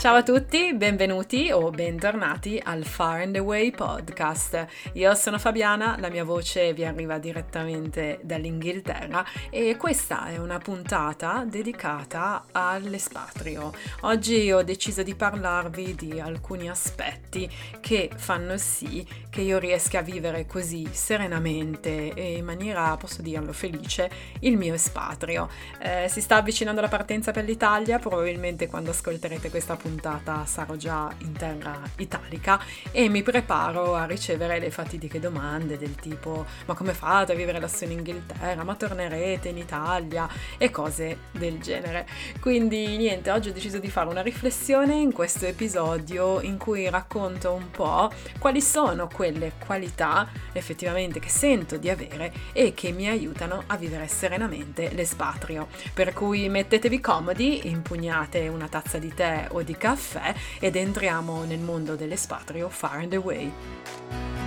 Ciao a tutti, benvenuti o bentornati al Far and Away podcast. Io sono Fabiana, la mia voce vi arriva direttamente dall'Inghilterra e questa è una puntata dedicata all'espatrio. Oggi ho deciso di parlarvi di alcuni aspetti che fanno sì che io riesca a vivere così serenamente e in maniera, posso dirlo, felice il mio espatrio. Eh, si sta avvicinando la partenza per l'Italia, probabilmente quando ascolterete questa puntata puntata sarò già in terra italica e mi preparo a ricevere le fatidiche domande del tipo ma come fate a vivere lassù in Inghilterra, ma tornerete in Italia e cose del genere. Quindi niente, oggi ho deciso di fare una riflessione in questo episodio in cui racconto un po' quali sono quelle qualità effettivamente che sento di avere e che mi aiutano a vivere serenamente l'espatrio. Per cui mettetevi comodi, impugnate una tazza di tè o di caffè ed entriamo nel mondo dell'espatrio far and away.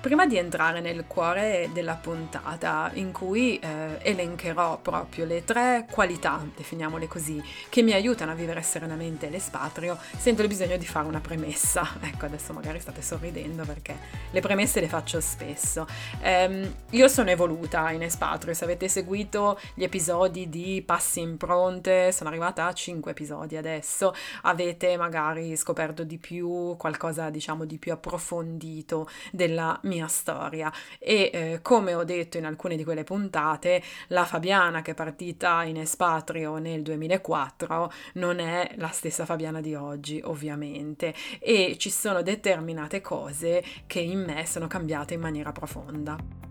Prima di entrare nel cuore della puntata in cui eh, elencherò proprio le tre qualità, definiamole così, che mi aiutano a vivere serenamente l'espatrio, sento il bisogno di fare una premessa. Ecco, adesso magari state sorridendo perché le premesse le faccio spesso. Um, io sono evoluta in espatrio, se avete seguito gli episodi di Passi impronte, sono arrivata a 5 episodi adesso, avete magari scoperto di più, qualcosa diciamo di più approfondito della mia storia e eh, come ho detto in alcune di quelle puntate, la Fabiana che è partita in espatrio nel 2004 non è la stessa Fabiana di oggi, ovviamente, e ci sono determinate cose che in me sono cambiate in maniera profonda.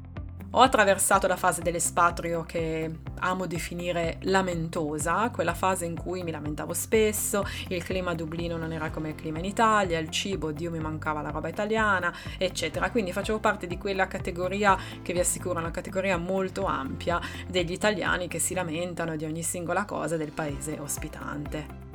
Ho attraversato la fase dell'espatrio che amo definire lamentosa, quella fase in cui mi lamentavo spesso, il clima a Dublino non era come il clima in Italia, il cibo, Dio mi mancava la roba italiana, eccetera. Quindi facevo parte di quella categoria che vi assicuro è una categoria molto ampia degli italiani che si lamentano di ogni singola cosa del paese ospitante.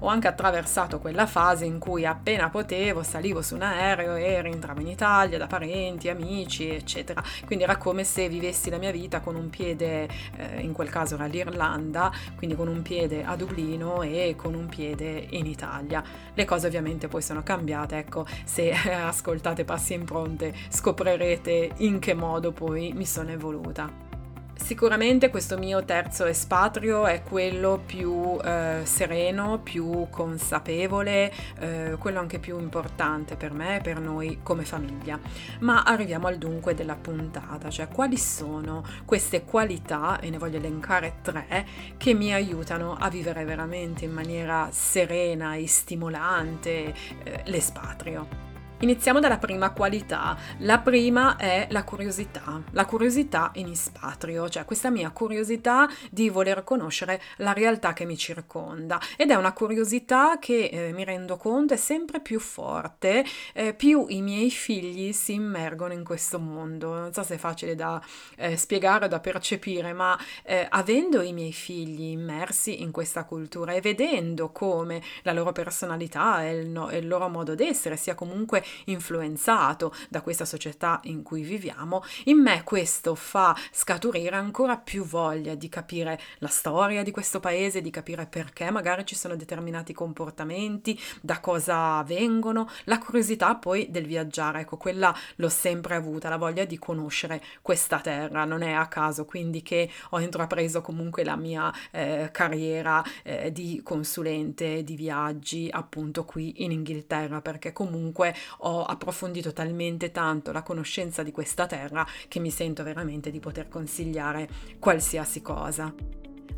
Ho anche attraversato quella fase in cui appena potevo salivo su un aereo e rientravo in Italia da parenti, amici, eccetera. Quindi era come se vivessi la mia vita con un piede, eh, in quel caso era l'Irlanda, quindi con un piede a Dublino e con un piede in Italia. Le cose ovviamente poi sono cambiate, ecco, se ascoltate passi impronte scoprirete in che modo poi mi sono evoluta. Sicuramente questo mio terzo espatrio è quello più eh, sereno, più consapevole, eh, quello anche più importante per me e per noi come famiglia. Ma arriviamo al dunque della puntata, cioè quali sono queste qualità, e ne voglio elencare tre, che mi aiutano a vivere veramente in maniera serena e stimolante eh, l'espatrio. Iniziamo dalla prima qualità. La prima è la curiosità, la curiosità in ispatrio, cioè questa mia curiosità di voler conoscere la realtà che mi circonda ed è una curiosità che eh, mi rendo conto è sempre più forte, eh, più i miei figli si immergono in questo mondo. Non so se è facile da eh, spiegare o da percepire, ma eh, avendo i miei figli immersi in questa cultura e vedendo come la loro personalità e il, no, il loro modo d'essere sia comunque influenzato da questa società in cui viviamo, in me questo fa scaturire ancora più voglia di capire la storia di questo paese, di capire perché magari ci sono determinati comportamenti, da cosa vengono, la curiosità poi del viaggiare, ecco, quella l'ho sempre avuta, la voglia di conoscere questa terra, non è a caso quindi che ho intrapreso comunque la mia eh, carriera eh, di consulente di viaggi appunto qui in Inghilterra perché comunque ho approfondito talmente tanto la conoscenza di questa terra che mi sento veramente di poter consigliare qualsiasi cosa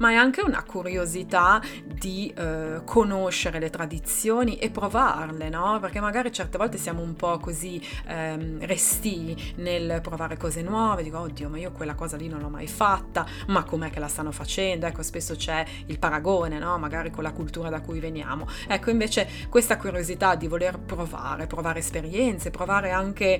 ma è anche una curiosità di eh, conoscere le tradizioni e provarle, no? Perché magari certe volte siamo un po' così ehm, resti nel provare cose nuove, dico oddio, ma io quella cosa lì non l'ho mai fatta, ma com'è che la stanno facendo? Ecco, spesso c'è il paragone, no? Magari con la cultura da cui veniamo. Ecco, invece questa curiosità di voler provare, provare esperienze, provare anche,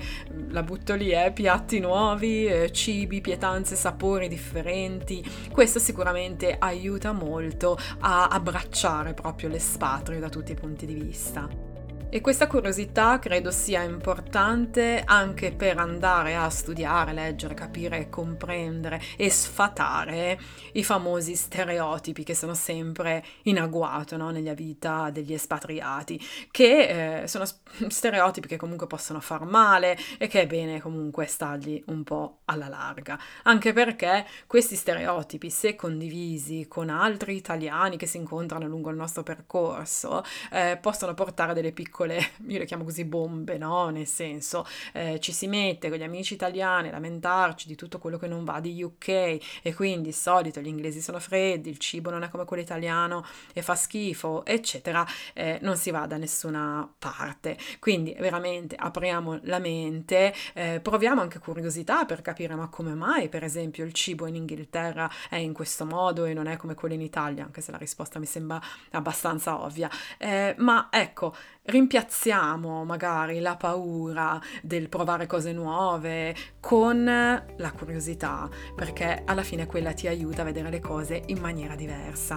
la butto lì, eh, piatti nuovi, eh, cibi, pietanze, sapori differenti, questo sicuramente aiuta molto a abbracciare proprio l'espatrio da tutti i punti di vista. E questa curiosità credo sia importante anche per andare a studiare, leggere, capire, comprendere e sfatare i famosi stereotipi che sono sempre in agguato no? nella vita degli espatriati, che eh, sono stereotipi che comunque possono far male e che è bene comunque stargli un po' alla larga, anche perché questi stereotipi, se condivisi con altri italiani che si incontrano lungo il nostro percorso, eh, possono portare delle piccole piccole, io le chiamo così bombe, no? Nel senso, eh, ci si mette con gli amici italiani a lamentarci di tutto quello che non va di UK e quindi il solito gli inglesi sono freddi, il cibo non è come quello italiano e fa schifo, eccetera, eh, non si va da nessuna parte. Quindi veramente apriamo la mente, eh, proviamo anche curiosità per capire ma come mai per esempio il cibo in Inghilterra è in questo modo e non è come quello in Italia, anche se la risposta mi sembra abbastanza ovvia. Eh, ma ecco, rimpiazziamo magari la paura del provare cose nuove con la curiosità, perché alla fine quella ti aiuta a vedere le cose in maniera diversa.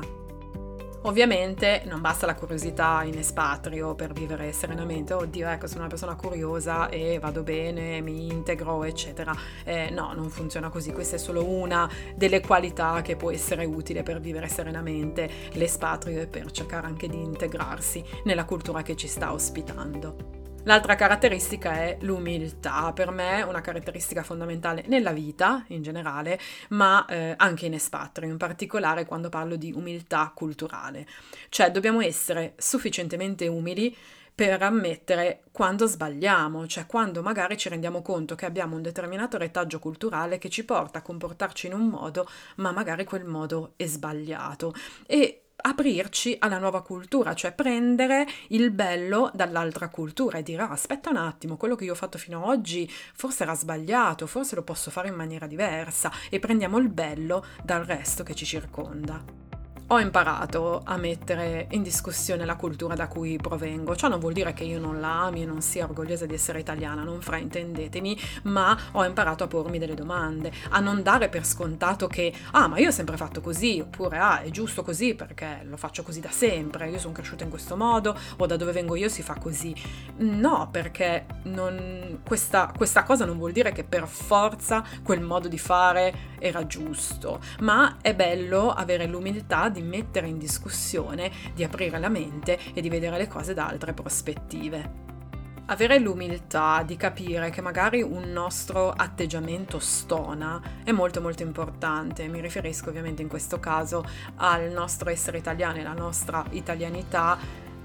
Ovviamente non basta la curiosità in espatrio per vivere serenamente, oddio ecco sono una persona curiosa e vado bene, mi integro eccetera. Eh, no, non funziona così, questa è solo una delle qualità che può essere utile per vivere serenamente l'espatrio e per cercare anche di integrarsi nella cultura che ci sta ospitando. L'altra caratteristica è l'umiltà, per me una caratteristica fondamentale nella vita in generale, ma eh, anche in espatrio, in particolare quando parlo di umiltà culturale. Cioè dobbiamo essere sufficientemente umili per ammettere quando sbagliamo, cioè quando magari ci rendiamo conto che abbiamo un determinato retaggio culturale che ci porta a comportarci in un modo, ma magari quel modo è sbagliato. E aprirci alla nuova cultura, cioè prendere il bello dall'altra cultura e dire ah, aspetta un attimo, quello che io ho fatto fino ad oggi forse era sbagliato, forse lo posso fare in maniera diversa. E prendiamo il bello dal resto che ci circonda ho imparato a mettere in discussione la cultura da cui provengo. Ciò non vuol dire che io non la ami e non sia orgogliosa di essere italiana, non fraintendetemi, ma ho imparato a pormi delle domande, a non dare per scontato che, ah, ma io ho sempre fatto così, oppure, ah, è giusto così perché lo faccio così da sempre, io sono cresciuta in questo modo, o da dove vengo io si fa così. No, perché non, questa, questa cosa non vuol dire che per forza quel modo di fare era giusto, ma è bello avere l'umiltà di mettere in discussione, di aprire la mente e di vedere le cose da altre prospettive. Avere l'umiltà di capire che magari un nostro atteggiamento stona è molto molto importante, mi riferisco ovviamente in questo caso al nostro essere italiani, alla nostra italianità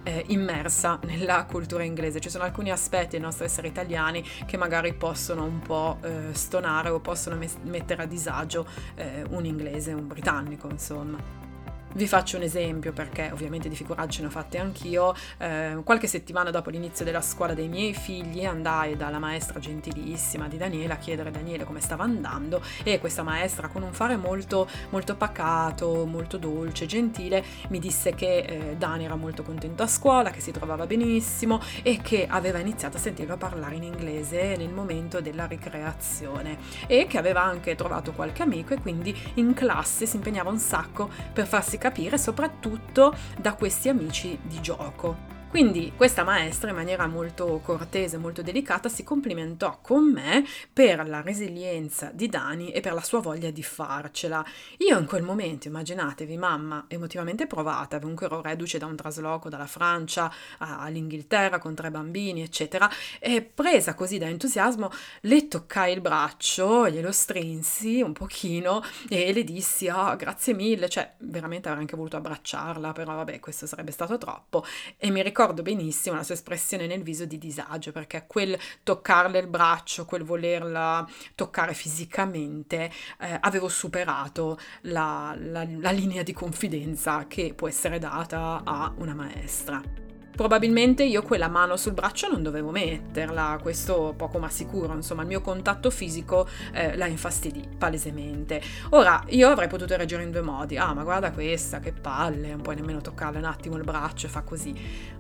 eh, immersa nella cultura inglese. Ci sono alcuni aspetti del nostro essere italiani che magari possono un po' eh, stonare o possono mes- mettere a disagio eh, un inglese, un britannico, insomma. Vi faccio un esempio perché ovviamente di figuracce ne ho fatte anch'io. Eh, qualche settimana dopo l'inizio della scuola dei miei figli andai dalla maestra gentilissima di Daniele a chiedere a Daniele come stava andando e questa maestra con un fare molto, molto pacato, molto dolce, gentile, mi disse che eh, Dani era molto contento a scuola, che si trovava benissimo e che aveva iniziato a sentirlo parlare in inglese nel momento della ricreazione e che aveva anche trovato qualche amico e quindi in classe si impegnava un sacco per farsi capire soprattutto da questi amici di gioco. Quindi questa maestra in maniera molto cortese, molto delicata, si complimentò con me per la resilienza di Dani e per la sua voglia di farcela. Io in quel momento, immaginatevi, mamma emotivamente provata, comunque ero reduce da un trasloco dalla Francia all'Inghilterra con tre bambini, eccetera, e presa così da entusiasmo, le toccai il braccio, glielo strinsi un pochino e le dissi, oh, grazie mille, cioè veramente avrei anche voluto abbracciarla, però vabbè, questo sarebbe stato troppo. E mi ricordo ricordo benissimo la sua espressione nel viso di disagio, perché quel toccarle il braccio, quel volerla toccare fisicamente, eh, avevo superato la, la, la linea di confidenza che può essere data a una maestra. Probabilmente io quella mano sul braccio non dovevo metterla, questo poco ma sicuro, insomma il mio contatto fisico eh, la infastidì palesemente. Ora io avrei potuto reagire in due modi, ah ma guarda questa, che palle, non puoi nemmeno toccarle un attimo il braccio e fa così.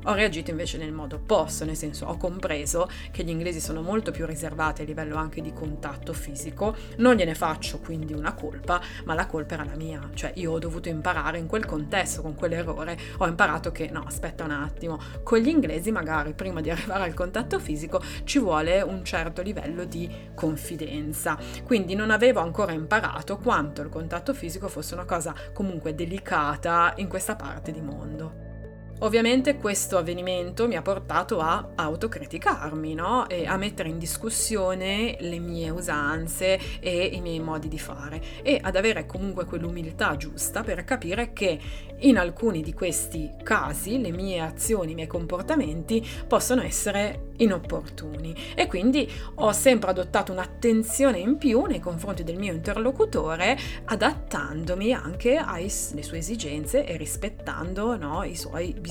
Ho reagito invece nel modo opposto, nel senso ho compreso che gli inglesi sono molto più riservati a livello anche di contatto fisico, non gliene faccio quindi una colpa, ma la colpa era la mia, cioè io ho dovuto imparare in quel contesto, con quell'errore, ho imparato che no, aspetta un attimo, con gli inglesi magari prima di arrivare al contatto fisico ci vuole un certo livello di confidenza. Quindi non avevo ancora imparato quanto il contatto fisico fosse una cosa comunque delicata in questa parte di mondo. Ovviamente questo avvenimento mi ha portato a autocriticarmi, no? E a mettere in discussione le mie usanze e i miei modi di fare e ad avere comunque quell'umiltà giusta per capire che in alcuni di questi casi le mie azioni, i miei comportamenti possono essere inopportuni e quindi ho sempre adottato un'attenzione in più nei confronti del mio interlocutore adattandomi anche alle sue esigenze e rispettando no, i suoi bisogni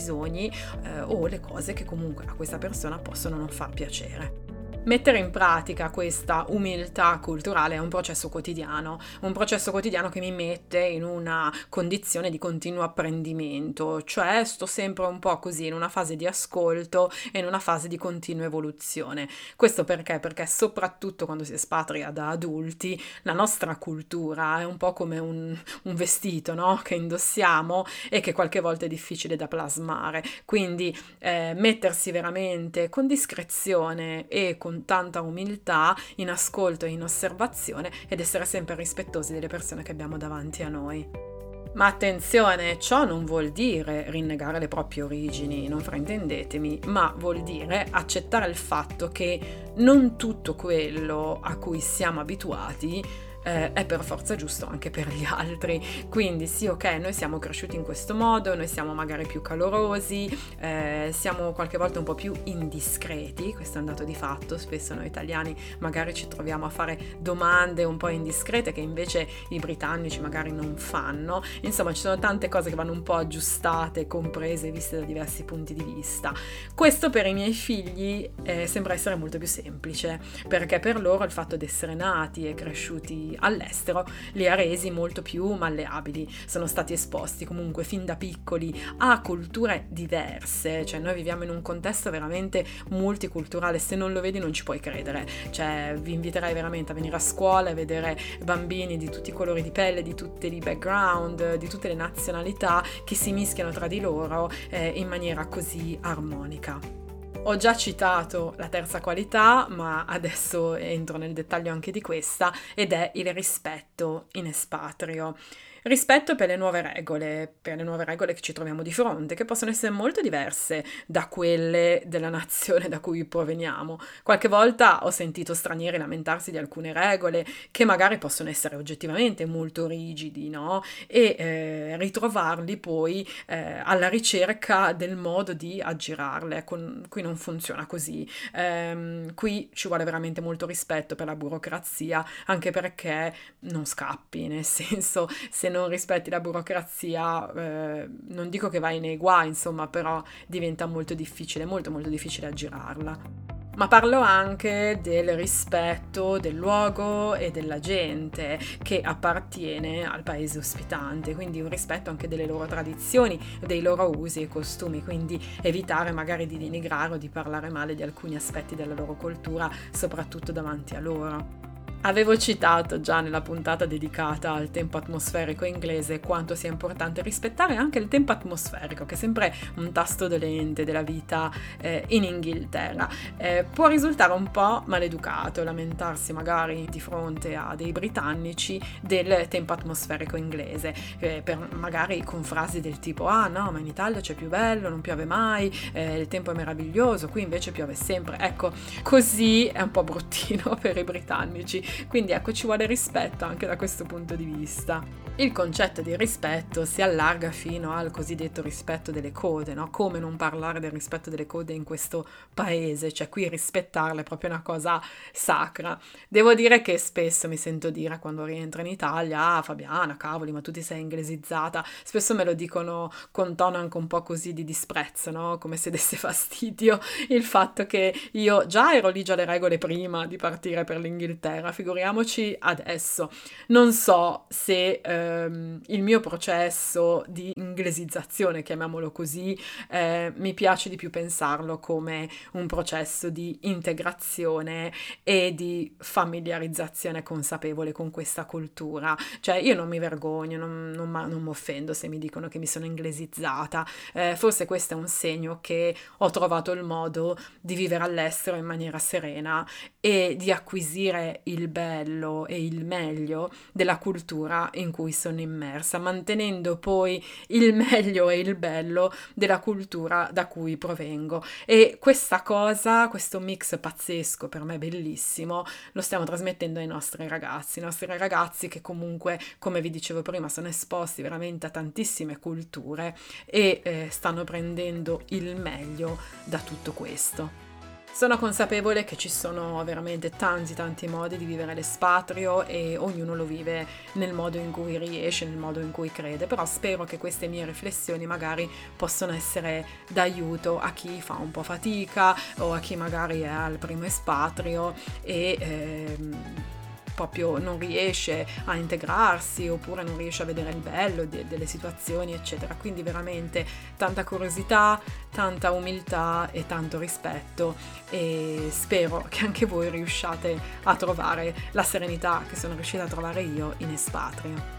eh, o le cose che comunque a questa persona possono non far piacere. Mettere in pratica questa umiltà culturale è un processo quotidiano, un processo quotidiano che mi mette in una condizione di continuo apprendimento, cioè sto sempre un po' così in una fase di ascolto e in una fase di continua evoluzione. Questo perché? Perché soprattutto quando si espatria da adulti, la nostra cultura è un po' come un, un vestito no? che indossiamo e che qualche volta è difficile da plasmare. Quindi eh, mettersi veramente con discrezione e con tanta umiltà, in ascolto e in osservazione ed essere sempre rispettosi delle persone che abbiamo davanti a noi. Ma attenzione, ciò non vuol dire rinnegare le proprie origini, non fraintendetemi, ma vuol dire accettare il fatto che non tutto quello a cui siamo abituati eh, è per forza giusto anche per gli altri. Quindi sì, ok, noi siamo cresciuti in questo modo, noi siamo magari più calorosi, eh, siamo qualche volta un po' più indiscreti, questo è un dato di fatto, spesso noi italiani magari ci troviamo a fare domande un po' indiscrete che invece i britannici magari non fanno. Insomma, ci sono tante cose che vanno un po' aggiustate, comprese, viste da diversi punti di vista. Questo per i miei figli eh, sembra essere molto più semplice, perché per loro il fatto di essere nati e cresciuti all'estero. Li ha resi molto più malleabili, sono stati esposti comunque fin da piccoli a culture diverse, cioè noi viviamo in un contesto veramente multiculturale, se non lo vedi non ci puoi credere, cioè vi inviterei veramente a venire a scuola e vedere bambini di tutti i colori di pelle, di tutti i background, di tutte le nazionalità che si mischiano tra di loro eh, in maniera così armonica. Ho già citato la terza qualità, ma adesso entro nel dettaglio anche di questa, ed è il rispetto in espatrio. Rispetto per le nuove regole, per le nuove regole che ci troviamo di fronte, che possono essere molto diverse da quelle della nazione da cui proveniamo. Qualche volta ho sentito stranieri lamentarsi di alcune regole che magari possono essere oggettivamente molto rigidi, no? E eh, ritrovarli poi eh, alla ricerca del modo di aggirarle. Con, qui non funziona così. Eh, qui ci vuole veramente molto rispetto per la burocrazia, anche perché non scappi, nel senso se non non rispetti la burocrazia, eh, non dico che vai nei guai, insomma, però diventa molto difficile, molto molto difficile aggirarla. Ma parlo anche del rispetto del luogo e della gente che appartiene al paese ospitante, quindi un rispetto anche delle loro tradizioni, dei loro usi e costumi, quindi evitare magari di denigrare o di parlare male di alcuni aspetti della loro cultura, soprattutto davanti a loro. Avevo citato già nella puntata dedicata al tempo atmosferico inglese quanto sia importante rispettare anche il tempo atmosferico, che è sempre un tasto dolente della vita eh, in Inghilterra. Eh, può risultare un po' maleducato lamentarsi magari di fronte a dei britannici del tempo atmosferico inglese, eh, per, magari con frasi del tipo ah no, ma in Italia c'è più bello, non piove mai, eh, il tempo è meraviglioso, qui invece piove sempre. Ecco, così è un po' bruttino per i britannici quindi ecco, ci vuole rispetto anche da questo punto di vista. Il concetto di rispetto si allarga fino al cosiddetto rispetto delle code, no? Come non parlare del rispetto delle code in questo paese? Cioè qui rispettarle è proprio una cosa sacra. Devo dire che spesso mi sento dire quando rientro in Italia, ah Fabiana, cavoli, ma tu ti sei inglesizzata. Spesso me lo dicono con tono anche un po' così di disprezzo, no? Come se desse fastidio il fatto che io già ero lì già le regole prima di partire per l'Inghilterra, figuriamoci adesso. Non so se ehm, il mio processo di inglesizzazione, chiamiamolo così, eh, mi piace di più pensarlo come un processo di integrazione e di familiarizzazione consapevole con questa cultura. Cioè io non mi vergogno, non, non, non mi offendo se mi dicono che mi sono inglesizzata, eh, forse questo è un segno che ho trovato il modo di vivere all'estero in maniera serena e di acquisire il bello e il meglio della cultura in cui sono immersa, mantenendo poi il meglio e il bello della cultura da cui provengo. E questa cosa, questo mix pazzesco, per me bellissimo, lo stiamo trasmettendo ai nostri ragazzi, i nostri ragazzi che comunque, come vi dicevo prima, sono esposti veramente a tantissime culture e eh, stanno prendendo il meglio da tutto questo. Sono consapevole che ci sono veramente tanti tanti modi di vivere l'espatrio e ognuno lo vive nel modo in cui riesce, nel modo in cui crede, però spero che queste mie riflessioni magari possano essere d'aiuto a chi fa un po' fatica o a chi magari è al primo espatrio e ehm, proprio non riesce a integrarsi oppure non riesce a vedere il bello de- delle situazioni, eccetera. Quindi veramente tanta curiosità, tanta umiltà e tanto rispetto e spero che anche voi riusciate a trovare la serenità che sono riuscita a trovare io in espatrio.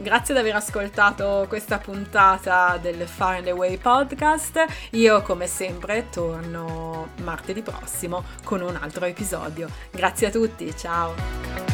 Grazie di aver ascoltato questa puntata del Far and Away podcast. Io come sempre torno martedì prossimo con un altro episodio. Grazie a tutti, ciao!